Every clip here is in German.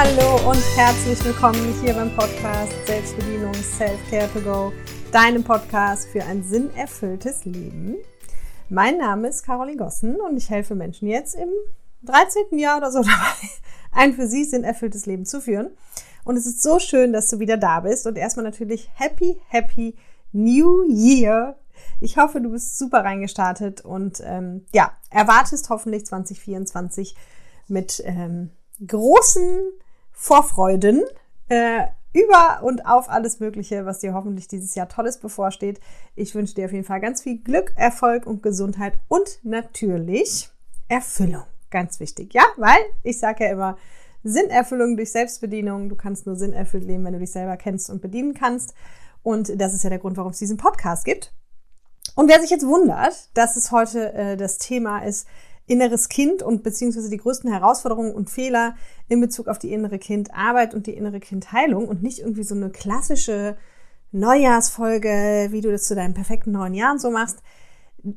Hallo und herzlich willkommen hier beim Podcast Selbstbedienung Self-Care to Go, deinem Podcast für ein sinnerfülltes Leben. Mein Name ist Caroline Gossen und ich helfe Menschen jetzt im 13. Jahr oder so dabei, ein für sie sinnerfülltes Leben zu führen. Und es ist so schön, dass du wieder da bist und erstmal natürlich Happy, Happy New Year. Ich hoffe, du bist super reingestartet und ähm, ja, erwartest hoffentlich 2024 mit ähm, großen Vorfreuden äh, über und auf alles Mögliche, was dir hoffentlich dieses Jahr Tolles bevorsteht. Ich wünsche dir auf jeden Fall ganz viel Glück, Erfolg und Gesundheit und natürlich Erfüllung. Ganz wichtig, ja, weil ich sage ja immer, Sinnerfüllung durch Selbstbedienung. Du kannst nur sinnerfüllt leben, wenn du dich selber kennst und bedienen kannst. Und das ist ja der Grund, warum es diesen Podcast gibt. Und wer sich jetzt wundert, dass es heute äh, das Thema ist, inneres Kind und beziehungsweise die größten Herausforderungen und Fehler in Bezug auf die innere Kindarbeit und die innere Kindheilung und nicht irgendwie so eine klassische Neujahrsfolge, wie du das zu deinen perfekten neuen Jahren so machst.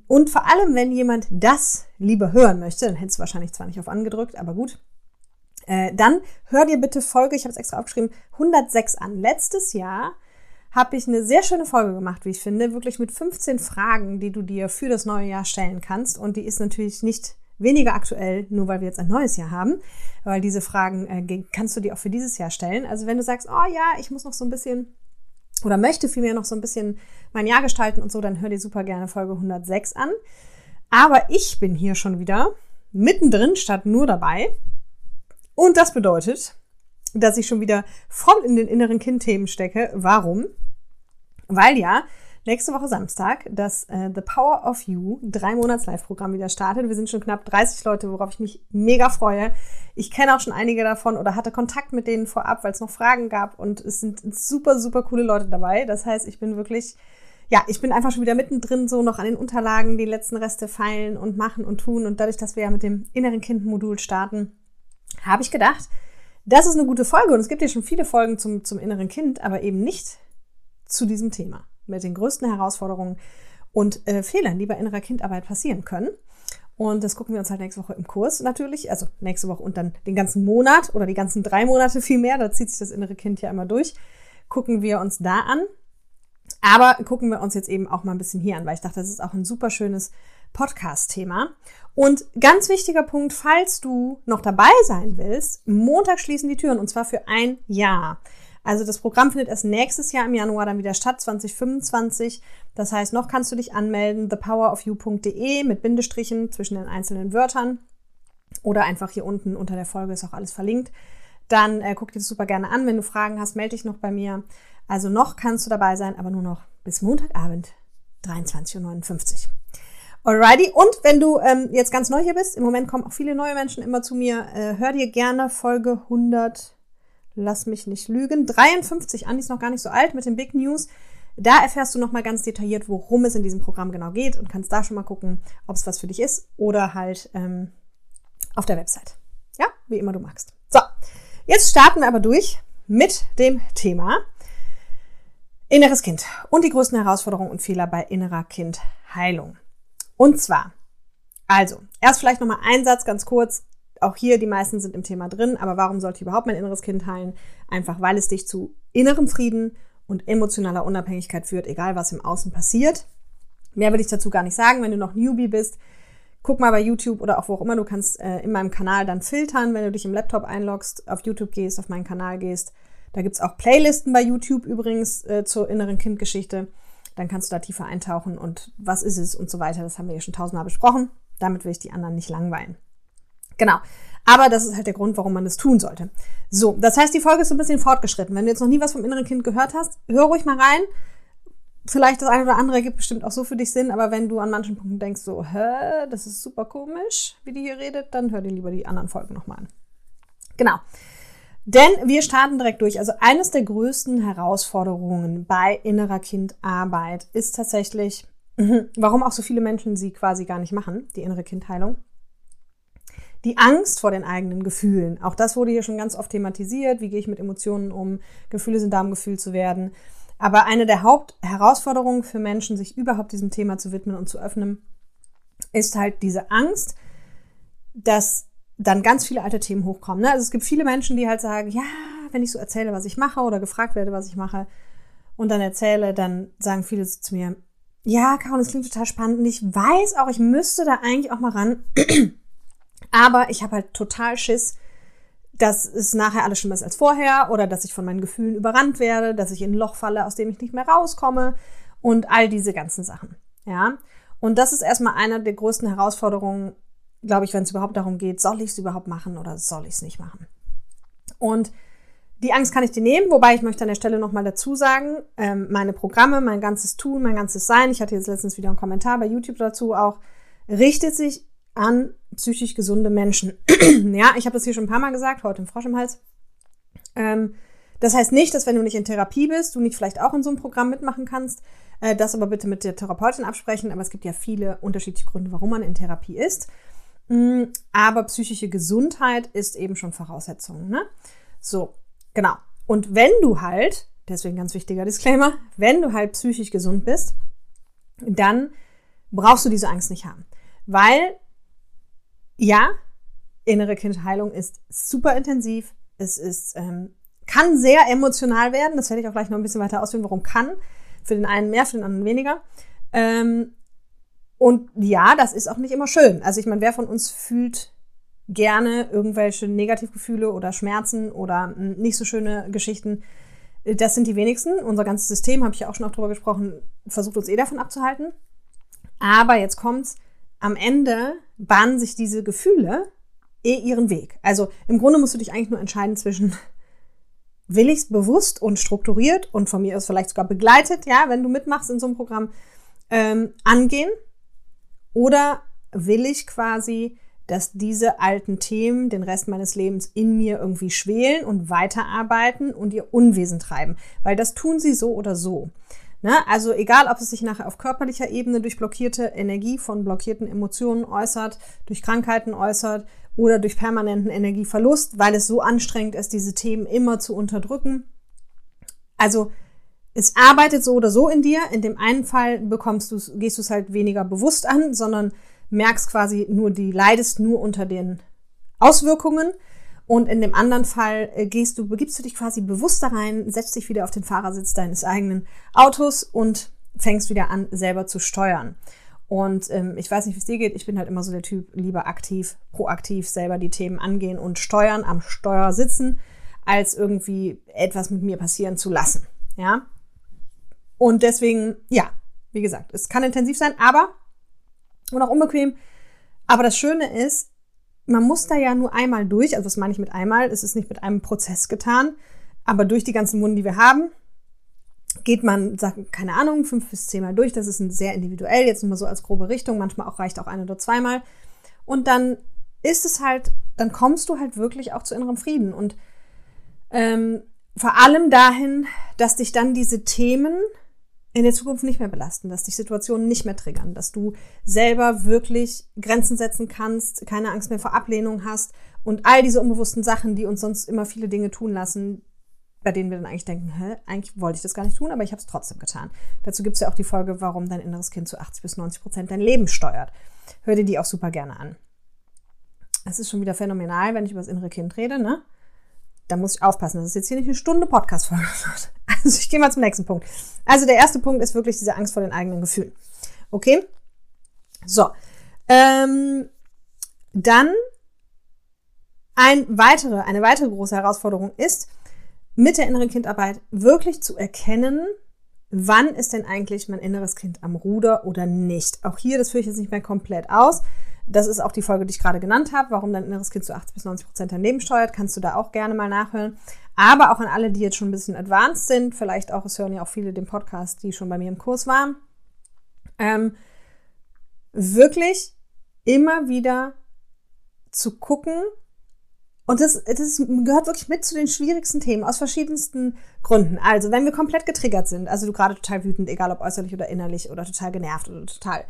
Und vor allem, wenn jemand das lieber hören möchte, dann hättest du wahrscheinlich zwar nicht auf angedrückt, aber gut. Äh, dann hör dir bitte Folge, ich habe es extra aufgeschrieben, 106 an. Letztes Jahr habe ich eine sehr schöne Folge gemacht, wie ich finde, wirklich mit 15 Fragen, die du dir für das neue Jahr stellen kannst. Und die ist natürlich nicht weniger aktuell, nur weil wir jetzt ein neues Jahr haben, weil diese Fragen äh, kannst du dir auch für dieses Jahr stellen. Also wenn du sagst, oh ja, ich muss noch so ein bisschen oder möchte vielmehr noch so ein bisschen mein Jahr gestalten und so, dann hör dir super gerne Folge 106 an. Aber ich bin hier schon wieder mittendrin statt nur dabei. Und das bedeutet, dass ich schon wieder voll in den inneren Kindthemen stecke. Warum? Weil ja nächste Woche Samstag das äh, The Power of You drei Monats Live-Programm wieder startet. Wir sind schon knapp 30 Leute, worauf ich mich mega freue. Ich kenne auch schon einige davon oder hatte Kontakt mit denen vorab, weil es noch Fragen gab und es sind super, super coole Leute dabei. Das heißt, ich bin wirklich, ja, ich bin einfach schon wieder mittendrin, so noch an den Unterlagen, die letzten Reste feilen und machen und tun. Und dadurch, dass wir ja mit dem inneren Kind-Modul starten, habe ich gedacht, das ist eine gute Folge und es gibt ja schon viele Folgen zum, zum inneren Kind, aber eben nicht zu diesem Thema mit den größten Herausforderungen und äh, Fehlern, die bei innerer Kindarbeit passieren können. Und das gucken wir uns halt nächste Woche im Kurs natürlich, also nächste Woche und dann den ganzen Monat oder die ganzen drei Monate vielmehr, da zieht sich das innere Kind ja immer durch, gucken wir uns da an. Aber gucken wir uns jetzt eben auch mal ein bisschen hier an, weil ich dachte, das ist auch ein super schönes Podcast-Thema. Und ganz wichtiger Punkt, falls du noch dabei sein willst, Montag schließen die Türen und zwar für ein Jahr. Also das Programm findet erst nächstes Jahr im Januar dann wieder statt, 2025. Das heißt, noch kannst du dich anmelden, thepowerofyou.de mit Bindestrichen zwischen den einzelnen Wörtern oder einfach hier unten unter der Folge ist auch alles verlinkt. Dann äh, guck dir das super gerne an. Wenn du Fragen hast, melde dich noch bei mir. Also noch kannst du dabei sein, aber nur noch bis Montagabend 23.59 Uhr. Alrighty. Und wenn du ähm, jetzt ganz neu hier bist, im Moment kommen auch viele neue Menschen immer zu mir, äh, hör dir gerne Folge 100 lass mich nicht lügen, 53 an, die ist noch gar nicht so alt mit den Big News. Da erfährst du nochmal ganz detailliert, worum es in diesem Programm genau geht und kannst da schon mal gucken, ob es was für dich ist oder halt ähm, auf der Website. Ja, wie immer du magst. So, jetzt starten wir aber durch mit dem Thema inneres Kind und die größten Herausforderungen und Fehler bei innerer Kindheilung. Und zwar, also, erst vielleicht nochmal ein Satz ganz kurz auch hier, die meisten sind im Thema drin, aber warum sollte ich überhaupt mein inneres Kind heilen? Einfach, weil es dich zu innerem Frieden und emotionaler Unabhängigkeit führt, egal was im Außen passiert. Mehr will ich dazu gar nicht sagen, wenn du noch Newbie bist. Guck mal bei YouTube oder auch wo auch immer, du kannst äh, in meinem Kanal dann filtern, wenn du dich im Laptop einloggst, auf YouTube gehst, auf meinen Kanal gehst. Da gibt's auch Playlisten bei YouTube übrigens äh, zur inneren Kindgeschichte. Dann kannst du da tiefer eintauchen und was ist es und so weiter. Das haben wir ja schon tausendmal besprochen. Damit will ich die anderen nicht langweilen. Genau. Aber das ist halt der Grund, warum man das tun sollte. So, das heißt, die Folge ist so ein bisschen fortgeschritten. Wenn du jetzt noch nie was vom inneren Kind gehört hast, hör ruhig mal rein. Vielleicht das eine oder andere gibt bestimmt auch so für dich Sinn, aber wenn du an manchen Punkten denkst, so, hä, das ist super komisch, wie die hier redet, dann hör dir lieber die anderen Folgen nochmal an. Genau. Denn wir starten direkt durch. Also eines der größten Herausforderungen bei innerer Kindarbeit ist tatsächlich, warum auch so viele Menschen sie quasi gar nicht machen, die innere Kindheilung die Angst vor den eigenen Gefühlen. Auch das wurde hier schon ganz oft thematisiert. Wie gehe ich mit Emotionen um? Gefühle sind da, um gefühlt zu werden. Aber eine der Hauptherausforderungen für Menschen, sich überhaupt diesem Thema zu widmen und zu öffnen, ist halt diese Angst, dass dann ganz viele alte Themen hochkommen. Ne? Also es gibt viele Menschen, die halt sagen, ja, wenn ich so erzähle, was ich mache oder gefragt werde, was ich mache und dann erzähle, dann sagen viele zu mir, ja, Karin, das klingt total spannend und ich weiß auch, ich müsste da eigentlich auch mal ran, aber ich habe halt total Schiss, dass es nachher alles schlimmer ist als vorher oder dass ich von meinen Gefühlen überrannt werde, dass ich in ein Loch falle, aus dem ich nicht mehr rauskomme und all diese ganzen Sachen. Ja. Und das ist erstmal einer der größten Herausforderungen, glaube ich, wenn es überhaupt darum geht, soll ich es überhaupt machen oder soll ich es nicht machen? Und die Angst kann ich dir nehmen, wobei ich möchte an der Stelle nochmal dazu sagen, ähm, meine Programme, mein ganzes Tun, mein ganzes Sein, ich hatte jetzt letztens wieder einen Kommentar bei YouTube dazu auch, richtet sich an psychisch gesunde Menschen. ja, ich habe das hier schon ein paar Mal gesagt, heute im Frosch im Hals. Ähm, das heißt nicht, dass wenn du nicht in Therapie bist, du nicht vielleicht auch in so einem Programm mitmachen kannst. Äh, das aber bitte mit der Therapeutin absprechen. Aber es gibt ja viele unterschiedliche Gründe, warum man in Therapie ist. Mm, aber psychische Gesundheit ist eben schon Voraussetzung. Ne? So, genau. Und wenn du halt, deswegen ganz wichtiger Disclaimer, wenn du halt psychisch gesund bist, dann brauchst du diese Angst nicht haben. Weil ja, innere Kindheilung ist super intensiv. Es ist, ähm, kann sehr emotional werden. Das werde ich auch gleich noch ein bisschen weiter ausführen, warum kann. Für den einen mehr, für den anderen weniger. Ähm, und ja, das ist auch nicht immer schön. Also ich meine, wer von uns fühlt gerne irgendwelche Negativgefühle oder Schmerzen oder hm, nicht so schöne Geschichten? Das sind die wenigsten. Unser ganzes System, habe ich ja auch schon auch drüber gesprochen, versucht uns eh davon abzuhalten. Aber jetzt kommt's am Ende bahnen sich diese Gefühle eh ihren Weg. Also im Grunde musst du dich eigentlich nur entscheiden zwischen will ich es bewusst und strukturiert und von mir aus vielleicht sogar begleitet, ja, wenn du mitmachst in so einem Programm, ähm, angehen oder will ich quasi, dass diese alten Themen den Rest meines Lebens in mir irgendwie schwelen und weiterarbeiten und ihr Unwesen treiben, weil das tun sie so oder so. Ne? Also egal, ob es sich nachher auf körperlicher Ebene durch blockierte Energie von blockierten Emotionen äußert, durch Krankheiten äußert oder durch permanenten Energieverlust, weil es so anstrengend ist, diese Themen immer zu unterdrücken. Also es arbeitet so oder so in dir. In dem einen Fall bekommst du gehst du es halt weniger bewusst an, sondern merkst quasi nur, die leidest nur unter den Auswirkungen. Und in dem anderen Fall äh, gehst du, begibst du dich quasi bewusst da rein, setzt dich wieder auf den Fahrersitz deines eigenen Autos und fängst wieder an, selber zu steuern. Und ähm, ich weiß nicht, wie es dir geht. Ich bin halt immer so der Typ, lieber aktiv, proaktiv selber die Themen angehen und steuern, am Steuer sitzen, als irgendwie etwas mit mir passieren zu lassen. Ja. Und deswegen, ja, wie gesagt, es kann intensiv sein, aber und auch unbequem. Aber das Schöne ist, man muss da ja nur einmal durch, also was meine ich mit einmal, es ist nicht mit einem Prozess getan, aber durch die ganzen Wunden, die wir haben, geht man, sagt, keine Ahnung, fünf bis zehnmal durch. Das ist ein sehr individuell, jetzt nur mal so als grobe Richtung. Manchmal auch reicht auch ein oder zweimal. Und dann ist es halt, dann kommst du halt wirklich auch zu innerem Frieden. Und ähm, vor allem dahin, dass dich dann diese Themen in der Zukunft nicht mehr belasten, dass dich Situationen nicht mehr triggern, dass du selber wirklich Grenzen setzen kannst, keine Angst mehr vor Ablehnung hast und all diese unbewussten Sachen, die uns sonst immer viele Dinge tun lassen, bei denen wir dann eigentlich denken, hä, eigentlich wollte ich das gar nicht tun, aber ich habe es trotzdem getan. Dazu gibt es ja auch die Folge, warum dein inneres Kind zu 80 bis 90 Prozent dein Leben steuert. Hör dir die auch super gerne an. Es ist schon wieder phänomenal, wenn ich über das innere Kind rede, ne? Da muss ich aufpassen, dass es jetzt hier nicht eine Stunde Podcast-Folge wird. Also ich gehe mal zum nächsten Punkt. Also der erste Punkt ist wirklich diese Angst vor den eigenen Gefühlen. Okay? So. Ähm, dann ein weitere, eine weitere große Herausforderung ist, mit der inneren Kindarbeit wirklich zu erkennen, wann ist denn eigentlich mein inneres Kind am Ruder oder nicht. Auch hier, das führe ich jetzt nicht mehr komplett aus. Das ist auch die Folge, die ich gerade genannt habe, warum dein inneres Kind zu 80 bis 90 Prozent dein Leben steuert. Kannst du da auch gerne mal nachhören. Aber auch an alle, die jetzt schon ein bisschen advanced sind, vielleicht auch, es hören ja auch viele den Podcast, die schon bei mir im Kurs waren, ähm, wirklich immer wieder zu gucken, und das, das gehört wirklich mit zu den schwierigsten Themen aus verschiedensten Gründen. Also, wenn wir komplett getriggert sind, also du gerade total wütend, egal ob äußerlich oder innerlich oder total genervt oder total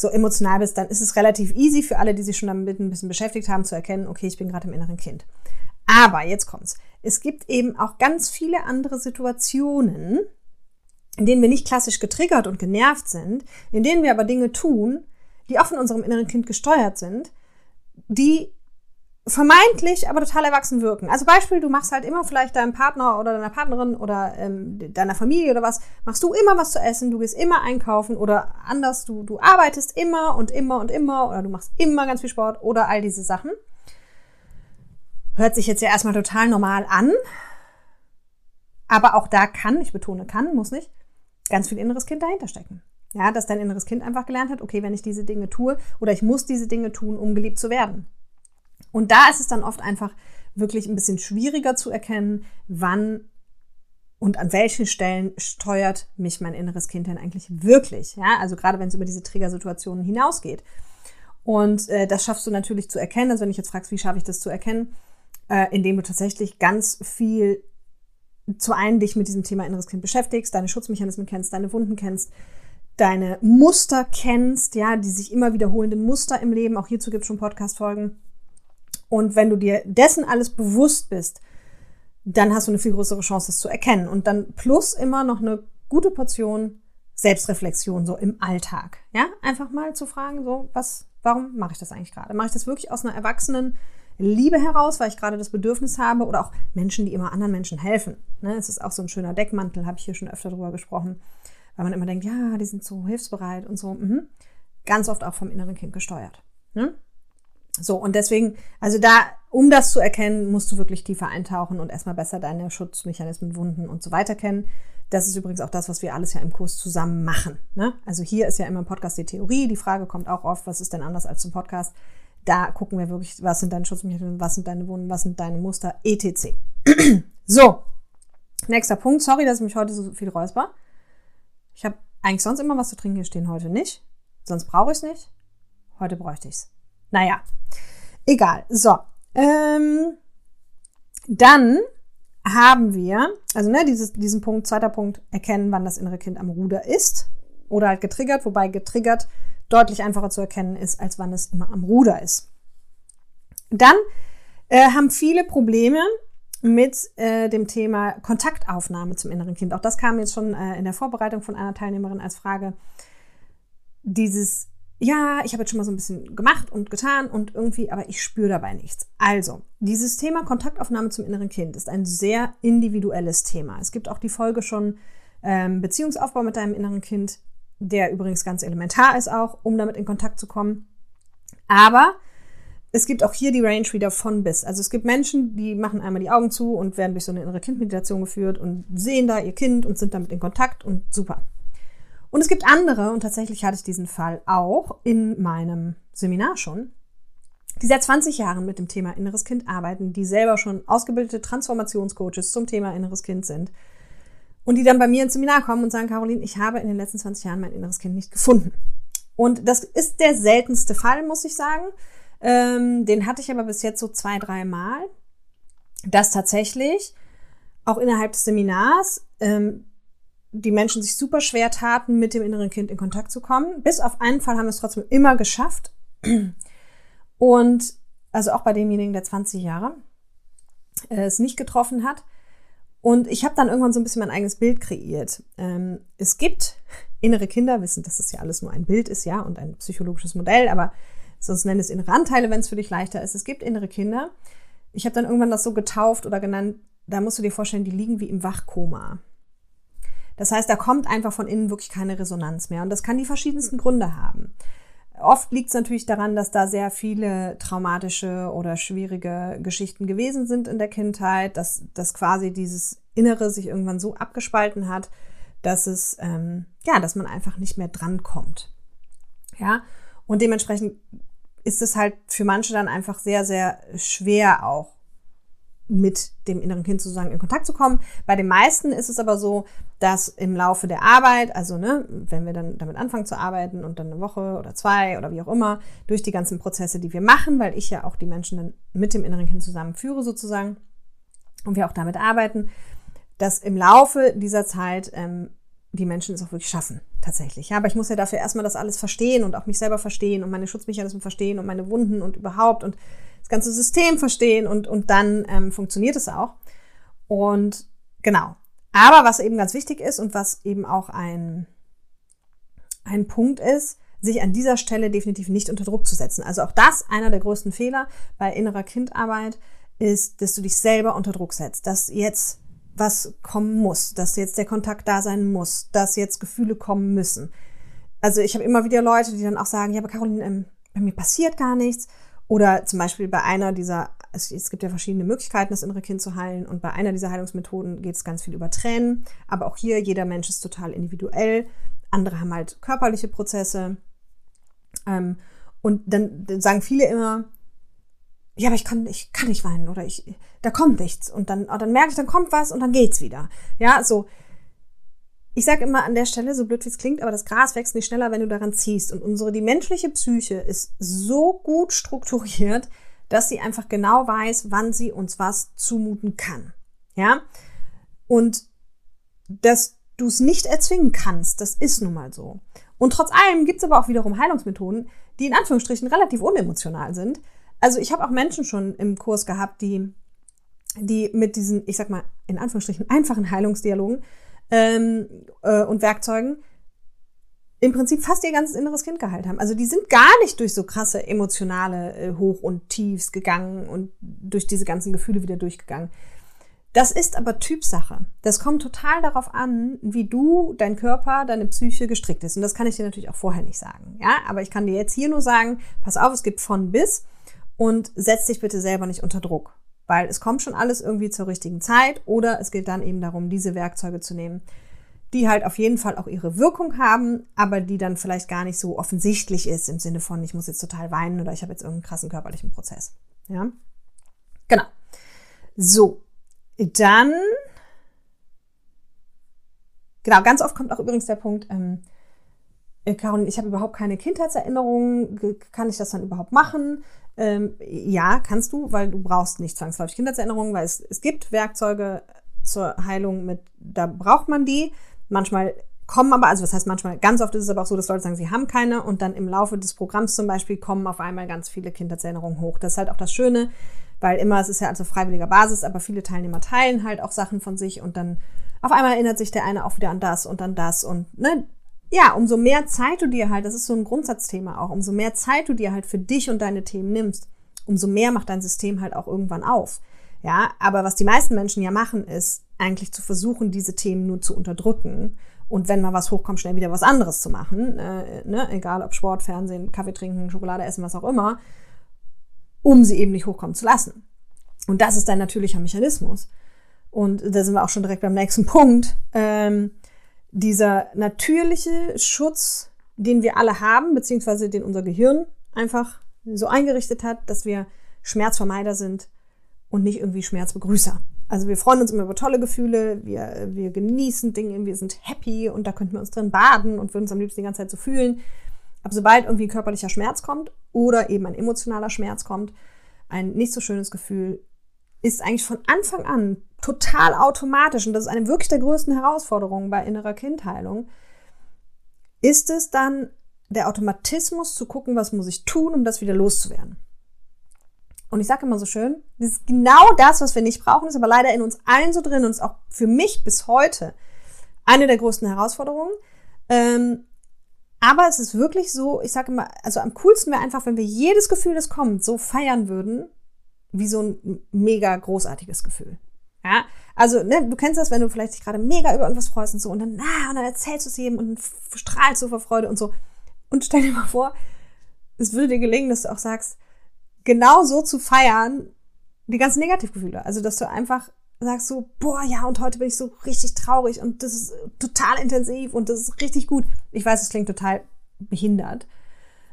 so emotional bist, dann ist es relativ easy für alle, die sich schon damit ein bisschen beschäftigt haben, zu erkennen, okay, ich bin gerade im inneren Kind. Aber jetzt kommt's. Es gibt eben auch ganz viele andere Situationen, in denen wir nicht klassisch getriggert und genervt sind, in denen wir aber Dinge tun, die auch von unserem inneren Kind gesteuert sind, die vermeintlich aber total erwachsen wirken. Also Beispiel, du machst halt immer vielleicht deinem Partner oder deiner Partnerin oder ähm, deiner Familie oder was, machst du immer was zu essen, du gehst immer einkaufen oder anders, du, du arbeitest immer und immer und immer oder du machst immer ganz viel Sport oder all diese Sachen. Hört sich jetzt ja erstmal total normal an, aber auch da kann, ich betone kann, muss nicht, ganz viel inneres Kind dahinter stecken. Ja, dass dein inneres Kind einfach gelernt hat, okay, wenn ich diese Dinge tue oder ich muss diese Dinge tun, um geliebt zu werden. Und da ist es dann oft einfach wirklich ein bisschen schwieriger zu erkennen, wann und an welchen Stellen steuert mich mein inneres Kind denn eigentlich wirklich? Ja, also gerade wenn es über diese Triggersituationen hinausgeht. Und äh, das schaffst du natürlich zu erkennen. Also wenn ich jetzt fragst, wie schaffe ich das zu erkennen, äh, indem du tatsächlich ganz viel zu einen dich mit diesem Thema inneres Kind beschäftigst, deine Schutzmechanismen kennst, deine Wunden kennst, deine Muster kennst, ja, die sich immer wiederholenden Muster im Leben. Auch hierzu gibt es schon Podcast-Folgen. Und wenn du dir dessen alles bewusst bist, dann hast du eine viel größere Chance, das zu erkennen. Und dann plus immer noch eine gute Portion Selbstreflexion so im Alltag. Ja, einfach mal zu fragen, so, was, warum mache ich das eigentlich gerade? Mache ich das wirklich aus einer erwachsenen Liebe heraus, weil ich gerade das Bedürfnis habe oder auch Menschen, die immer anderen Menschen helfen. Ne, es ist auch so ein schöner Deckmantel, habe ich hier schon öfter drüber gesprochen, weil man immer denkt, ja, die sind so hilfsbereit und so. Mhm. Ganz oft auch vom inneren Kind gesteuert. Ne? So, und deswegen, also da, um das zu erkennen, musst du wirklich tiefer eintauchen und erstmal besser deine Schutzmechanismen, Wunden und so weiter kennen. Das ist übrigens auch das, was wir alles ja im Kurs zusammen machen. Ne? Also hier ist ja immer im Podcast die Theorie. Die Frage kommt auch oft, was ist denn anders als zum Podcast? Da gucken wir wirklich, was sind deine Schutzmechanismen, was sind deine Wunden, was sind deine Muster, etc. so, nächster Punkt. Sorry, dass ich mich heute so viel räusper. Ich habe eigentlich sonst immer was zu trinken hier stehen, heute nicht. Sonst brauche ich es nicht. Heute bräuchte ich es. Naja, egal. So, ähm, dann haben wir, also ne, dieses, diesen Punkt, zweiter Punkt, erkennen, wann das innere Kind am Ruder ist oder halt getriggert, wobei getriggert deutlich einfacher zu erkennen ist, als wann es immer am Ruder ist. Dann äh, haben viele Probleme mit äh, dem Thema Kontaktaufnahme zum inneren Kind. Auch das kam jetzt schon äh, in der Vorbereitung von einer Teilnehmerin als Frage. Dieses ja, ich habe jetzt schon mal so ein bisschen gemacht und getan und irgendwie, aber ich spüre dabei nichts. Also, dieses Thema Kontaktaufnahme zum inneren Kind ist ein sehr individuelles Thema. Es gibt auch die Folge schon ähm, Beziehungsaufbau mit deinem inneren Kind, der übrigens ganz elementar ist auch, um damit in Kontakt zu kommen. Aber es gibt auch hier die Range wieder von bis. Also es gibt Menschen, die machen einmal die Augen zu und werden durch so eine innere Kindmeditation geführt und sehen da ihr Kind und sind damit in Kontakt und super. Und es gibt andere, und tatsächlich hatte ich diesen Fall auch in meinem Seminar schon, die seit 20 Jahren mit dem Thema inneres Kind arbeiten, die selber schon ausgebildete Transformationscoaches zum Thema inneres Kind sind und die dann bei mir ins Seminar kommen und sagen, Caroline, ich habe in den letzten 20 Jahren mein inneres Kind nicht gefunden. Und das ist der seltenste Fall, muss ich sagen. Ähm, den hatte ich aber bis jetzt so zwei, drei Mal, dass tatsächlich auch innerhalb des Seminars ähm, die Menschen sich super schwer taten, mit dem inneren Kind in Kontakt zu kommen. Bis auf einen Fall haben wir es trotzdem immer geschafft. Und also auch bei demjenigen, der 20 Jahre äh, es nicht getroffen hat. Und ich habe dann irgendwann so ein bisschen mein eigenes Bild kreiert. Ähm, es gibt innere Kinder, wissen, dass es ja alles nur ein Bild ist, ja, und ein psychologisches Modell, aber sonst nenne es innere Anteile, wenn es für dich leichter ist. Es gibt innere Kinder. Ich habe dann irgendwann das so getauft oder genannt, da musst du dir vorstellen, die liegen wie im Wachkoma. Das heißt, da kommt einfach von innen wirklich keine Resonanz mehr. Und das kann die verschiedensten Gründe haben. Oft liegt es natürlich daran, dass da sehr viele traumatische oder schwierige Geschichten gewesen sind in der Kindheit, dass, dass quasi dieses Innere sich irgendwann so abgespalten hat, dass es, ähm, ja, dass man einfach nicht mehr drankommt. Ja, und dementsprechend ist es halt für manche dann einfach sehr, sehr schwer auch mit dem inneren Kind sozusagen in Kontakt zu kommen. Bei den meisten ist es aber so, dass im Laufe der Arbeit, also ne, wenn wir dann damit anfangen zu arbeiten und dann eine Woche oder zwei oder wie auch immer, durch die ganzen Prozesse, die wir machen, weil ich ja auch die Menschen dann mit dem inneren Kind zusammenführe sozusagen und wir auch damit arbeiten, dass im Laufe dieser Zeit ähm, die Menschen es auch wirklich schaffen, tatsächlich. Ja, aber ich muss ja dafür erstmal das alles verstehen und auch mich selber verstehen und meine Schutzmechanismen verstehen und meine Wunden und überhaupt und das ganze System verstehen und, und dann ähm, funktioniert es auch. Und genau. Aber was eben ganz wichtig ist und was eben auch ein, ein Punkt ist, sich an dieser Stelle definitiv nicht unter Druck zu setzen. Also auch das einer der größten Fehler bei innerer Kindarbeit ist, dass du dich selber unter Druck setzt, dass jetzt was kommen muss, dass jetzt der Kontakt da sein muss, dass jetzt Gefühle kommen müssen. Also ich habe immer wieder Leute, die dann auch sagen, ja, aber Caroline, ähm, bei mir passiert gar nichts. Oder zum Beispiel bei einer dieser, es gibt ja verschiedene Möglichkeiten, das innere Kind zu heilen. Und bei einer dieser Heilungsmethoden geht es ganz viel über Tränen. Aber auch hier, jeder Mensch ist total individuell. Andere haben halt körperliche Prozesse. Ähm, und dann, sagen viele immer, ja, aber ich kann, ich kann nicht weinen oder ich, da kommt nichts. Und dann, dann merke ich, dann kommt was und dann geht's wieder. Ja, so. Ich sage immer an der Stelle, so blöd wie es klingt, aber das Gras wächst nicht schneller, wenn du daran ziehst. Und unsere, die menschliche Psyche ist so gut strukturiert, dass sie einfach genau weiß, wann sie uns was zumuten kann. Ja? Und dass du es nicht erzwingen kannst, das ist nun mal so. Und trotz allem gibt es aber auch wiederum Heilungsmethoden, die in Anführungsstrichen relativ unemotional sind. Also ich habe auch Menschen schon im Kurs gehabt, die, die mit diesen, ich sag mal, in Anführungsstrichen einfachen Heilungsdialogen ähm, äh, und Werkzeugen im Prinzip fast ihr ganzes inneres Kind geheilt haben. Also die sind gar nicht durch so krasse emotionale äh, Hoch- und Tiefs gegangen und durch diese ganzen Gefühle wieder durchgegangen. Das ist aber Typsache. Das kommt total darauf an, wie du, dein Körper, deine Psyche gestrickt ist. Und das kann ich dir natürlich auch vorher nicht sagen. Ja, aber ich kann dir jetzt hier nur sagen, pass auf, es gibt von bis und setz dich bitte selber nicht unter Druck. Weil es kommt schon alles irgendwie zur richtigen Zeit oder es geht dann eben darum, diese Werkzeuge zu nehmen, die halt auf jeden Fall auch ihre Wirkung haben, aber die dann vielleicht gar nicht so offensichtlich ist im Sinne von, ich muss jetzt total weinen oder ich habe jetzt irgendeinen krassen körperlichen Prozess. Ja, genau. So, dann, genau, ganz oft kommt auch übrigens der Punkt, ähm, äh, Caroline, ich habe überhaupt keine Kindheitserinnerungen, kann ich das dann überhaupt machen? Ähm, ja, kannst du, weil du brauchst nicht zwangsläufig Kindheitserinnerungen, weil es, es gibt Werkzeuge zur Heilung mit, da braucht man die. Manchmal kommen aber, also was heißt manchmal, ganz oft ist es aber auch so, dass Leute sagen, sie haben keine und dann im Laufe des Programms zum Beispiel kommen auf einmal ganz viele Kindheitserinnerungen hoch. Das ist halt auch das Schöne, weil immer, es ist ja also freiwilliger Basis, aber viele Teilnehmer teilen halt auch Sachen von sich und dann auf einmal erinnert sich der eine auch wieder an das und an das und ne, ja, umso mehr Zeit du dir halt, das ist so ein Grundsatzthema auch, umso mehr Zeit du dir halt für dich und deine Themen nimmst, umso mehr macht dein System halt auch irgendwann auf. Ja, aber was die meisten Menschen ja machen, ist eigentlich zu versuchen, diese Themen nur zu unterdrücken und wenn mal was hochkommt, schnell wieder was anderes zu machen, äh, ne? egal ob Sport, Fernsehen, Kaffee trinken, Schokolade essen, was auch immer, um sie eben nicht hochkommen zu lassen. Und das ist dein natürlicher Mechanismus. Und da sind wir auch schon direkt beim nächsten Punkt. Ähm, dieser natürliche Schutz, den wir alle haben, beziehungsweise den unser Gehirn einfach so eingerichtet hat, dass wir Schmerzvermeider sind und nicht irgendwie Schmerzbegrüßer. Also wir freuen uns immer über tolle Gefühle, wir, wir genießen Dinge, wir sind happy und da könnten wir uns drin baden und würden uns am liebsten die ganze Zeit so fühlen. Aber sobald irgendwie körperlicher Schmerz kommt oder eben ein emotionaler Schmerz kommt, ein nicht so schönes Gefühl, ist eigentlich von Anfang an total automatisch, und das ist eine wirklich der größten Herausforderungen bei innerer Kindheilung, ist es dann der Automatismus zu gucken, was muss ich tun, um das wieder loszuwerden. Und ich sage immer so schön, das ist genau das, was wir nicht brauchen, ist aber leider in uns allen so drin und ist auch für mich bis heute eine der größten Herausforderungen. Ähm, aber es ist wirklich so, ich sage immer, also am coolsten wäre einfach, wenn wir jedes Gefühl, das kommt, so feiern würden, wie so ein mega großartiges Gefühl. Ja, also ne, du kennst das, wenn du vielleicht dich gerade mega über irgendwas freust und so und dann, na, und dann erzählst du es jedem und strahlst so vor Freude und so. Und stell dir mal vor, es würde dir gelingen, dass du auch sagst, genau so zu feiern, die ganzen Negativgefühle. Also, dass du einfach sagst so, boah, ja, und heute bin ich so richtig traurig und das ist total intensiv und das ist richtig gut. Ich weiß, es klingt total behindert,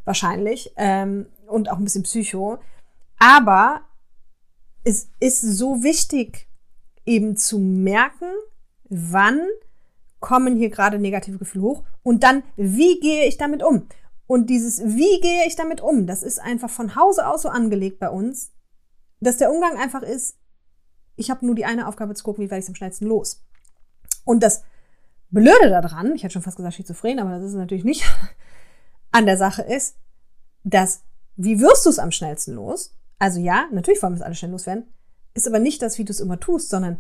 wahrscheinlich, ähm, und auch ein bisschen psycho. Aber es ist so wichtig, eben zu merken, wann kommen hier gerade negative Gefühle hoch und dann, wie gehe ich damit um? Und dieses, wie gehe ich damit um, das ist einfach von Hause aus so angelegt bei uns, dass der Umgang einfach ist, ich habe nur die eine Aufgabe zu gucken, wie werde ich es am schnellsten los. Und das Blöde daran, ich hätte schon fast gesagt schizophren, aber das ist natürlich nicht an der Sache ist, dass, wie wirst du es am schnellsten los? Also ja, natürlich wollen wir es alle schnell loswerden, ist aber nicht das, wie du es immer tust, sondern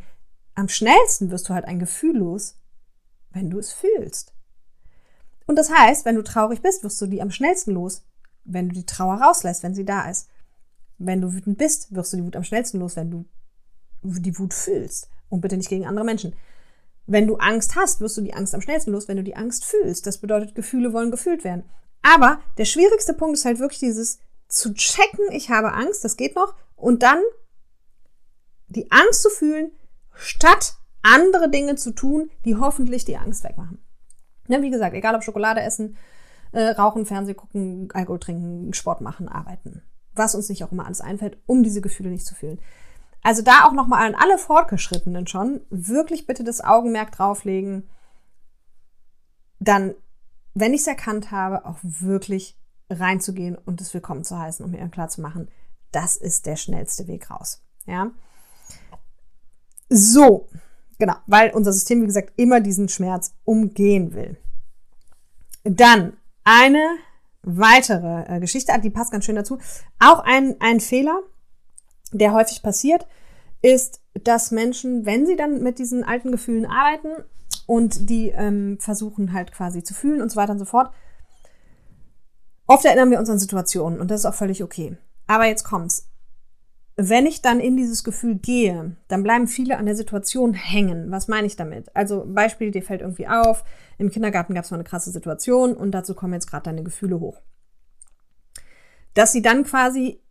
am schnellsten wirst du halt ein Gefühl los, wenn du es fühlst. Und das heißt, wenn du traurig bist, wirst du die am schnellsten los, wenn du die Trauer rauslässt, wenn sie da ist. Wenn du wütend bist, wirst du die Wut am schnellsten los, wenn du die Wut fühlst. Und bitte nicht gegen andere Menschen. Wenn du Angst hast, wirst du die Angst am schnellsten los, wenn du die Angst fühlst. Das bedeutet, Gefühle wollen gefühlt werden. Aber der schwierigste Punkt ist halt wirklich dieses zu checken, ich habe Angst, das geht noch, und dann die Angst zu fühlen, statt andere Dinge zu tun, die hoffentlich die Angst wegmachen. Ja, wie gesagt, egal ob Schokolade essen, äh, rauchen, Fernsehen gucken, Alkohol trinken, Sport machen, arbeiten. Was uns nicht auch immer alles einfällt, um diese Gefühle nicht zu fühlen. Also da auch nochmal an alle Fortgeschrittenen schon, wirklich bitte das Augenmerk drauflegen, dann, wenn ich es erkannt habe, auch wirklich reinzugehen und es willkommen zu heißen und mir klar zu machen, das ist der schnellste Weg raus. Ja. So, genau, weil unser System, wie gesagt, immer diesen Schmerz umgehen will. Dann eine weitere äh, Geschichte, die passt ganz schön dazu. Auch ein, ein Fehler, der häufig passiert, ist, dass Menschen, wenn sie dann mit diesen alten Gefühlen arbeiten und die ähm, versuchen halt quasi zu fühlen und so weiter und so fort, oft erinnern wir uns an Situationen und das ist auch völlig okay. Aber jetzt kommt's. Wenn ich dann in dieses Gefühl gehe, dann bleiben viele an der Situation hängen. Was meine ich damit? Also Beispiel, dir fällt irgendwie auf, im Kindergarten gab es mal eine krasse Situation und dazu kommen jetzt gerade deine Gefühle hoch. Dass sie dann quasi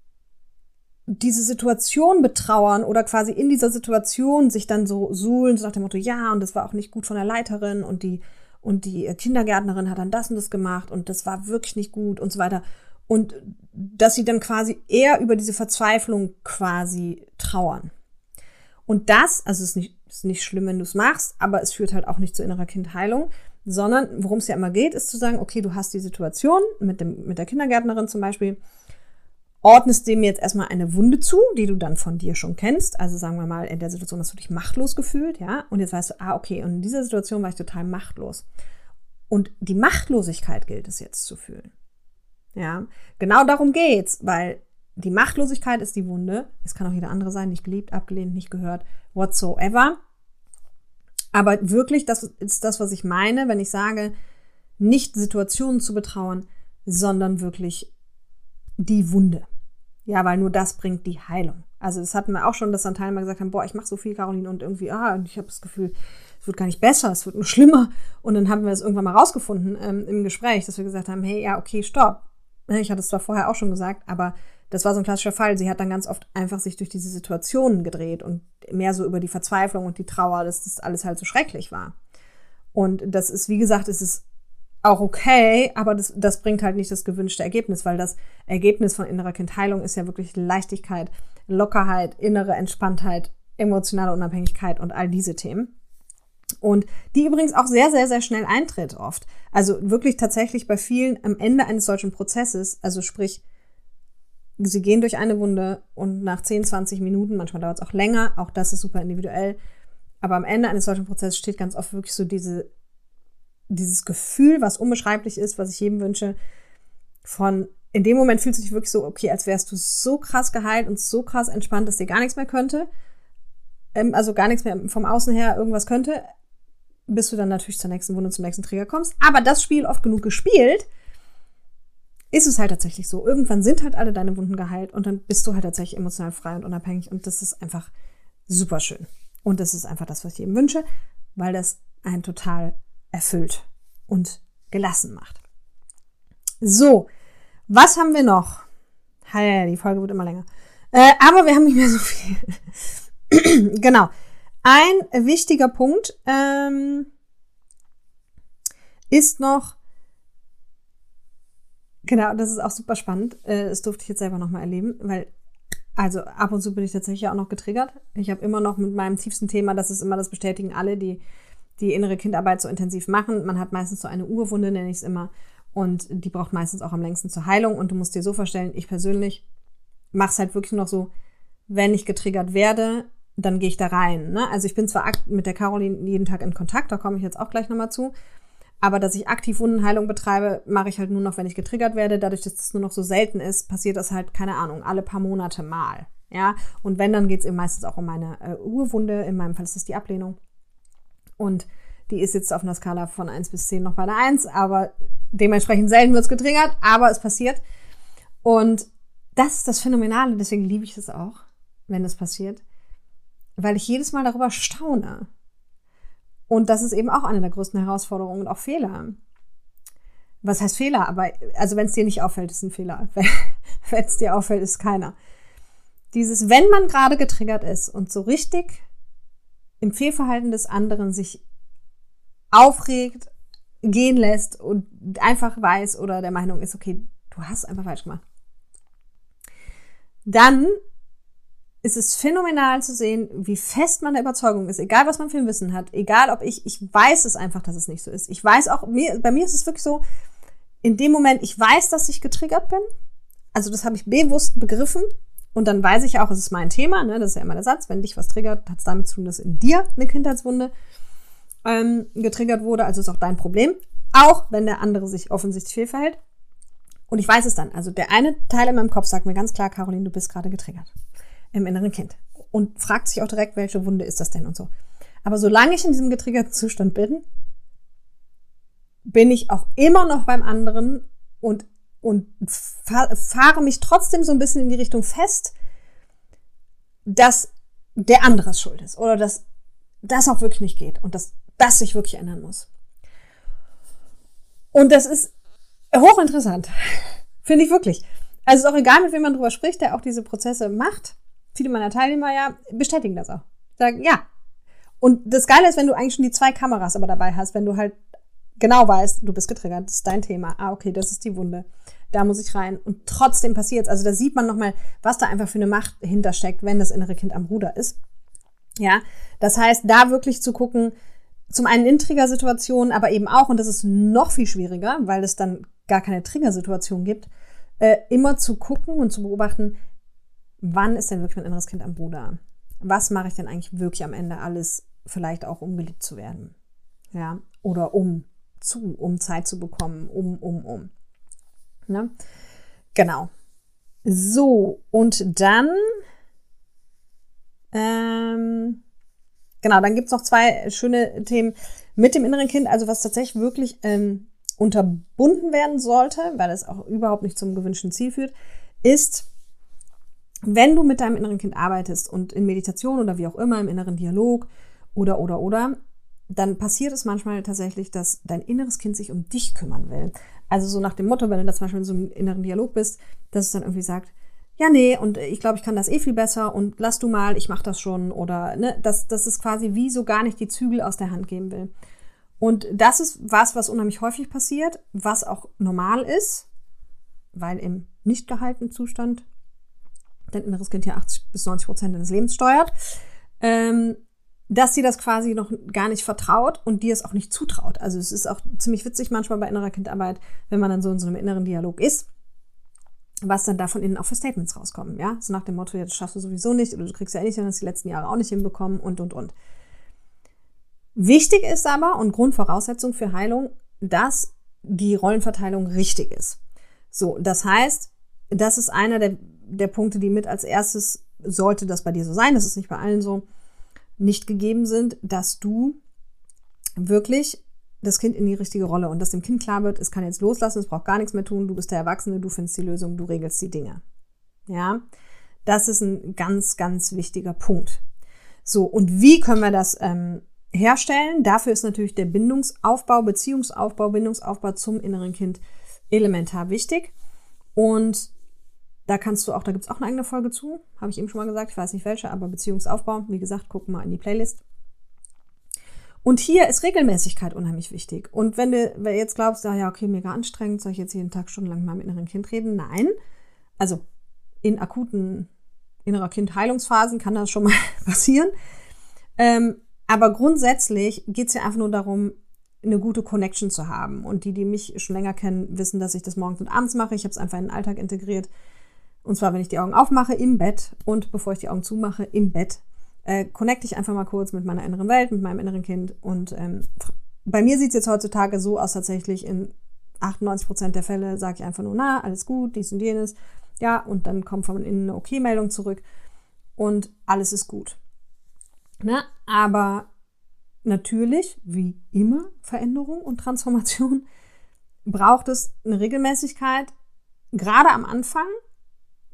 diese Situation betrauern oder quasi in dieser Situation sich dann so suhlen, so nach dem Motto, ja, und das war auch nicht gut von der Leiterin und die, und die Kindergärtnerin hat dann das und das gemacht und das war wirklich nicht gut und so weiter. Und dass sie dann quasi eher über diese Verzweiflung quasi trauern. Und das, also es ist nicht, ist nicht schlimm, wenn du es machst, aber es führt halt auch nicht zu innerer Kindheilung, sondern worum es ja immer geht, ist zu sagen, okay, du hast die Situation mit, dem, mit der Kindergärtnerin zum Beispiel, ordnest dem jetzt erstmal eine Wunde zu, die du dann von dir schon kennst. Also sagen wir mal, in der Situation hast du dich machtlos gefühlt, ja, und jetzt weißt du, ah, okay, und in dieser Situation war ich total machtlos. Und die Machtlosigkeit gilt es jetzt zu fühlen. Ja, genau darum geht's, weil die Machtlosigkeit ist die Wunde. Es kann auch jeder andere sein, nicht geliebt, abgelehnt, nicht gehört, whatsoever. Aber wirklich, das ist das, was ich meine, wenn ich sage, nicht Situationen zu betrauern, sondern wirklich die Wunde. Ja, weil nur das bringt die Heilung. Also das hatten wir auch schon, dass dann Teilnehmer gesagt haben, boah, ich mache so viel, Caroline, und irgendwie, ah, ich habe das Gefühl, es wird gar nicht besser, es wird nur schlimmer. Und dann haben wir es irgendwann mal rausgefunden ähm, im Gespräch, dass wir gesagt haben, hey, ja, okay, stopp. Ich hatte es zwar vorher auch schon gesagt, aber das war so ein klassischer Fall. Sie hat dann ganz oft einfach sich durch diese Situationen gedreht und mehr so über die Verzweiflung und die Trauer, dass das alles halt so schrecklich war. Und das ist, wie gesagt, es ist auch okay, aber das, das bringt halt nicht das gewünschte Ergebnis, weil das Ergebnis von innerer Kindheilung ist ja wirklich Leichtigkeit, Lockerheit, innere Entspanntheit, emotionale Unabhängigkeit und all diese Themen. Und die übrigens auch sehr, sehr, sehr schnell eintritt oft. Also wirklich tatsächlich bei vielen am Ende eines solchen Prozesses, also sprich, sie gehen durch eine Wunde und nach 10, 20 Minuten, manchmal dauert es auch länger, auch das ist super individuell, aber am Ende eines solchen Prozesses steht ganz oft wirklich so diese, dieses Gefühl, was unbeschreiblich ist, was ich jedem wünsche, von in dem Moment fühlt es sich wirklich so, okay, als wärst du so krass geheilt und so krass entspannt, dass dir gar nichts mehr könnte. Ähm, also gar nichts mehr vom Außen her irgendwas könnte, bis du dann natürlich zur nächsten Wunde, zum nächsten Trigger kommst. Aber das Spiel oft genug gespielt, ist es halt tatsächlich so. Irgendwann sind halt alle deine Wunden geheilt und dann bist du halt tatsächlich emotional frei und unabhängig und das ist einfach super schön. Und das ist einfach das, was ich jedem wünsche, weil das einen total erfüllt und gelassen macht. So, was haben wir noch? Ja, die Folge wird immer länger. Äh, aber wir haben nicht mehr so viel. genau. Ein wichtiger Punkt ähm, ist noch, Genau, das ist auch super spannend. Äh, das durfte ich jetzt selber nochmal erleben, weil, also ab und zu bin ich tatsächlich auch noch getriggert. Ich habe immer noch mit meinem tiefsten Thema, das ist immer das bestätigen alle, die die innere Kindarbeit so intensiv machen. Man hat meistens so eine Urwunde, nenne ich es immer. Und die braucht meistens auch am längsten zur Heilung. Und du musst dir so vorstellen, ich persönlich mache es halt wirklich noch so, wenn ich getriggert werde, dann gehe ich da rein. Ne? Also ich bin zwar mit der Caroline jeden Tag in Kontakt, da komme ich jetzt auch gleich nochmal zu. Aber dass ich aktiv Wundenheilung betreibe, mache ich halt nur noch, wenn ich getriggert werde. Dadurch, dass es nur noch so selten ist, passiert das halt, keine Ahnung, alle paar Monate mal. Ja, und wenn, dann geht es eben meistens auch um meine äh, Urwunde. In meinem Fall ist es die Ablehnung. Und Die ist jetzt auf einer Skala von 1 bis 10 noch bei der 1, aber dementsprechend selten wird es getriggert, aber es passiert. Und das ist das Phänomenale, deswegen liebe ich es auch, wenn das passiert, weil ich jedes Mal darüber staune. Und das ist eben auch eine der größten Herausforderungen und auch Fehler. Was heißt Fehler? Aber also wenn es dir nicht auffällt, ist ein Fehler. Wenn es dir auffällt, ist keiner. Dieses, wenn man gerade getriggert ist und so richtig im Fehlverhalten des anderen sich aufregt, gehen lässt und einfach weiß oder der Meinung ist, okay, du hast einfach falsch gemacht. Dann ist es phänomenal zu sehen, wie fest man der Überzeugung ist, egal was man für ein Wissen hat, egal ob ich, ich weiß es einfach, dass es nicht so ist. Ich weiß auch, mir, bei mir ist es wirklich so, in dem Moment, ich weiß, dass ich getriggert bin. Also das habe ich bewusst begriffen. Und dann weiß ich auch, es ist mein Thema, ne? das ist ja immer der Satz, wenn dich was triggert, hat es damit zu tun, dass in dir eine Kindheitswunde ähm, getriggert wurde, also ist auch dein Problem. Auch wenn der andere sich offensichtlich fehlverhält. Und ich weiß es dann. Also der eine Teil in meinem Kopf sagt mir ganz klar, Caroline, du bist gerade getriggert im inneren Kind. Und fragt sich auch direkt, welche Wunde ist das denn und so. Aber solange ich in diesem getriggerten Zustand bin, bin ich auch immer noch beim anderen und, und fahre mich trotzdem so ein bisschen in die Richtung fest, dass der andere schuld ist oder dass das auch wirklich nicht geht und dass das sich wirklich ändern muss. Und das ist hochinteressant. Finde ich wirklich. Also ist auch egal, mit wem man drüber spricht, der auch diese Prozesse macht viele meiner Teilnehmer ja bestätigen das auch. Sagen, ja. Und das Geile ist, wenn du eigentlich schon die zwei Kameras aber dabei hast, wenn du halt genau weißt, du bist getriggert, das ist dein Thema. Ah, okay, das ist die Wunde. Da muss ich rein. Und trotzdem passiert Also da sieht man nochmal, was da einfach für eine Macht hintersteckt, wenn das innere Kind am Ruder ist. Ja, das heißt, da wirklich zu gucken, zum einen in Triggersituationen, aber eben auch, und das ist noch viel schwieriger, weil es dann gar keine Triggersituation gibt, äh, immer zu gucken und zu beobachten, wann ist denn wirklich mein inneres Kind am Bruder? Was mache ich denn eigentlich wirklich am Ende alles, vielleicht auch um geliebt zu werden? Ja, oder um zu, um Zeit zu bekommen, um, um, um. Ne? Genau. So, und dann, ähm, genau, dann gibt's noch zwei schöne Themen mit dem inneren Kind, also was tatsächlich wirklich ähm, unterbunden werden sollte, weil es auch überhaupt nicht zum gewünschten Ziel führt, ist wenn du mit deinem inneren Kind arbeitest und in Meditation oder wie auch immer im inneren Dialog oder oder oder, dann passiert es manchmal tatsächlich, dass dein inneres Kind sich um dich kümmern will. Also so nach dem Motto, wenn du da zum Beispiel in so einem inneren Dialog bist, dass es dann irgendwie sagt, ja, nee, und ich glaube, ich kann das eh viel besser und lass du mal, ich mach das schon oder ne, dass, dass es quasi wie so gar nicht die Zügel aus der Hand geben will. Und das ist was, was unheimlich häufig passiert, was auch normal ist, weil im nicht gehaltenen Zustand dein inneres Kind ja 80 bis 90 Prozent deines Lebens steuert, ähm, dass sie das quasi noch gar nicht vertraut und dir es auch nicht zutraut. Also es ist auch ziemlich witzig manchmal bei innerer Kindarbeit, wenn man dann so in so einem inneren Dialog ist, was dann da von innen auch für Statements rauskommen. Ja, so nach dem Motto, ja, das schaffst du sowieso nicht oder du kriegst ja eh nicht, wenn das die letzten Jahre auch nicht hinbekommen und, und, und. Wichtig ist aber und Grundvoraussetzung für Heilung, dass die Rollenverteilung richtig ist. So, das heißt, das ist einer der der Punkte, die mit als erstes sollte das bei dir so sein, das ist nicht bei allen so, nicht gegeben sind, dass du wirklich das Kind in die richtige Rolle und dass dem Kind klar wird, es kann jetzt loslassen, es braucht gar nichts mehr tun, du bist der Erwachsene, du findest die Lösung, du regelst die Dinge. Ja, das ist ein ganz, ganz wichtiger Punkt. So, und wie können wir das ähm, herstellen? Dafür ist natürlich der Bindungsaufbau, Beziehungsaufbau, Bindungsaufbau zum inneren Kind elementar wichtig. Und da kannst du auch, da gibt's auch eine eigene Folge zu, habe ich eben schon mal gesagt, ich weiß nicht welche, aber Beziehungsaufbau, wie gesagt, guck mal in die Playlist. Und hier ist Regelmäßigkeit unheimlich wichtig. Und wenn du, jetzt glaubst, ja, ja, okay, mega anstrengend, soll ich jetzt jeden Tag stundenlang mit meinem inneren Kind reden? Nein. Also in akuten innerer Kind-Heilungsphasen kann das schon mal passieren. Ähm, aber grundsätzlich geht's ja einfach nur darum, eine gute Connection zu haben. Und die, die mich schon länger kennen, wissen, dass ich das morgens und abends mache. Ich habe es einfach in den Alltag integriert. Und zwar, wenn ich die Augen aufmache, im Bett und bevor ich die Augen zumache, im Bett, äh, connecte ich einfach mal kurz mit meiner inneren Welt, mit meinem inneren Kind. Und ähm, bei mir sieht es jetzt heutzutage so aus, tatsächlich in 98 Prozent der Fälle sage ich einfach nur, na, alles gut, dies und jenes. Ja, und dann kommt von innen eine Okay-Meldung zurück und alles ist gut. Ne? Aber natürlich, wie immer, Veränderung und Transformation, braucht es eine Regelmäßigkeit, gerade am Anfang.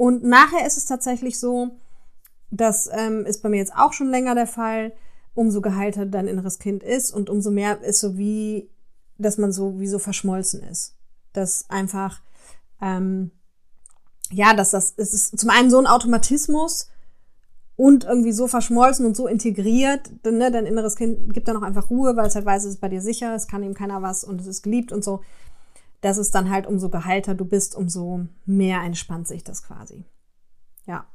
Und nachher ist es tatsächlich so, das ähm, ist bei mir jetzt auch schon länger der Fall, umso geheilter dein inneres Kind ist und umso mehr ist so wie, dass man so wie so verschmolzen ist. Dass einfach, ähm, ja, dass das, es ist zum einen so ein Automatismus, und irgendwie so verschmolzen und so integriert, ne, dein inneres Kind gibt dann auch einfach Ruhe, weil es halt weiß, es ist bei dir sicher, es kann ihm keiner was und es ist geliebt und so. Das ist dann halt, umso geheilter du bist, umso mehr entspannt sich das quasi. Ja.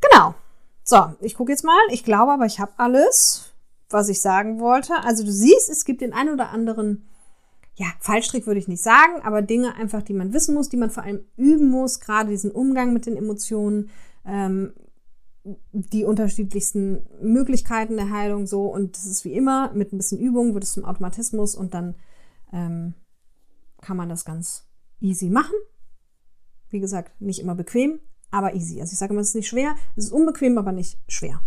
Genau. So, ich gucke jetzt mal. Ich glaube aber, ich habe alles, was ich sagen wollte. Also du siehst, es gibt den einen oder anderen, ja, Fallstrick würde ich nicht sagen, aber Dinge einfach, die man wissen muss, die man vor allem üben muss, gerade diesen Umgang mit den Emotionen, ähm, die unterschiedlichsten Möglichkeiten der Heilung so. Und das ist wie immer, mit ein bisschen Übung wird es zum Automatismus und dann ähm, kann man das ganz easy machen. Wie gesagt, nicht immer bequem, aber easy. Also ich sage immer, es ist nicht schwer, es ist unbequem, aber nicht schwer.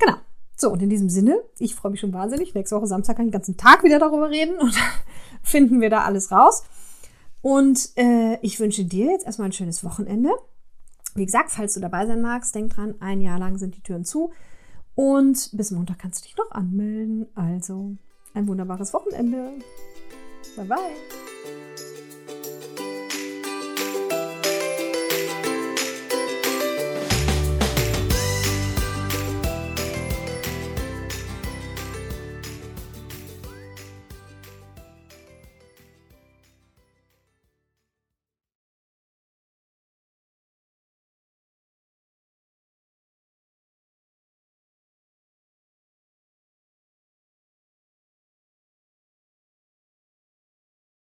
Genau. So, und in diesem Sinne, ich freue mich schon wahnsinnig. Nächste Woche Samstag kann ich den ganzen Tag wieder darüber reden und finden wir da alles raus. Und äh, ich wünsche dir jetzt erstmal ein schönes Wochenende. Wie gesagt, falls du dabei sein magst, denk dran, ein Jahr lang sind die Türen zu. Und bis Montag kannst du dich noch anmelden. Also ein wunderbares Wochenende. Bye bye.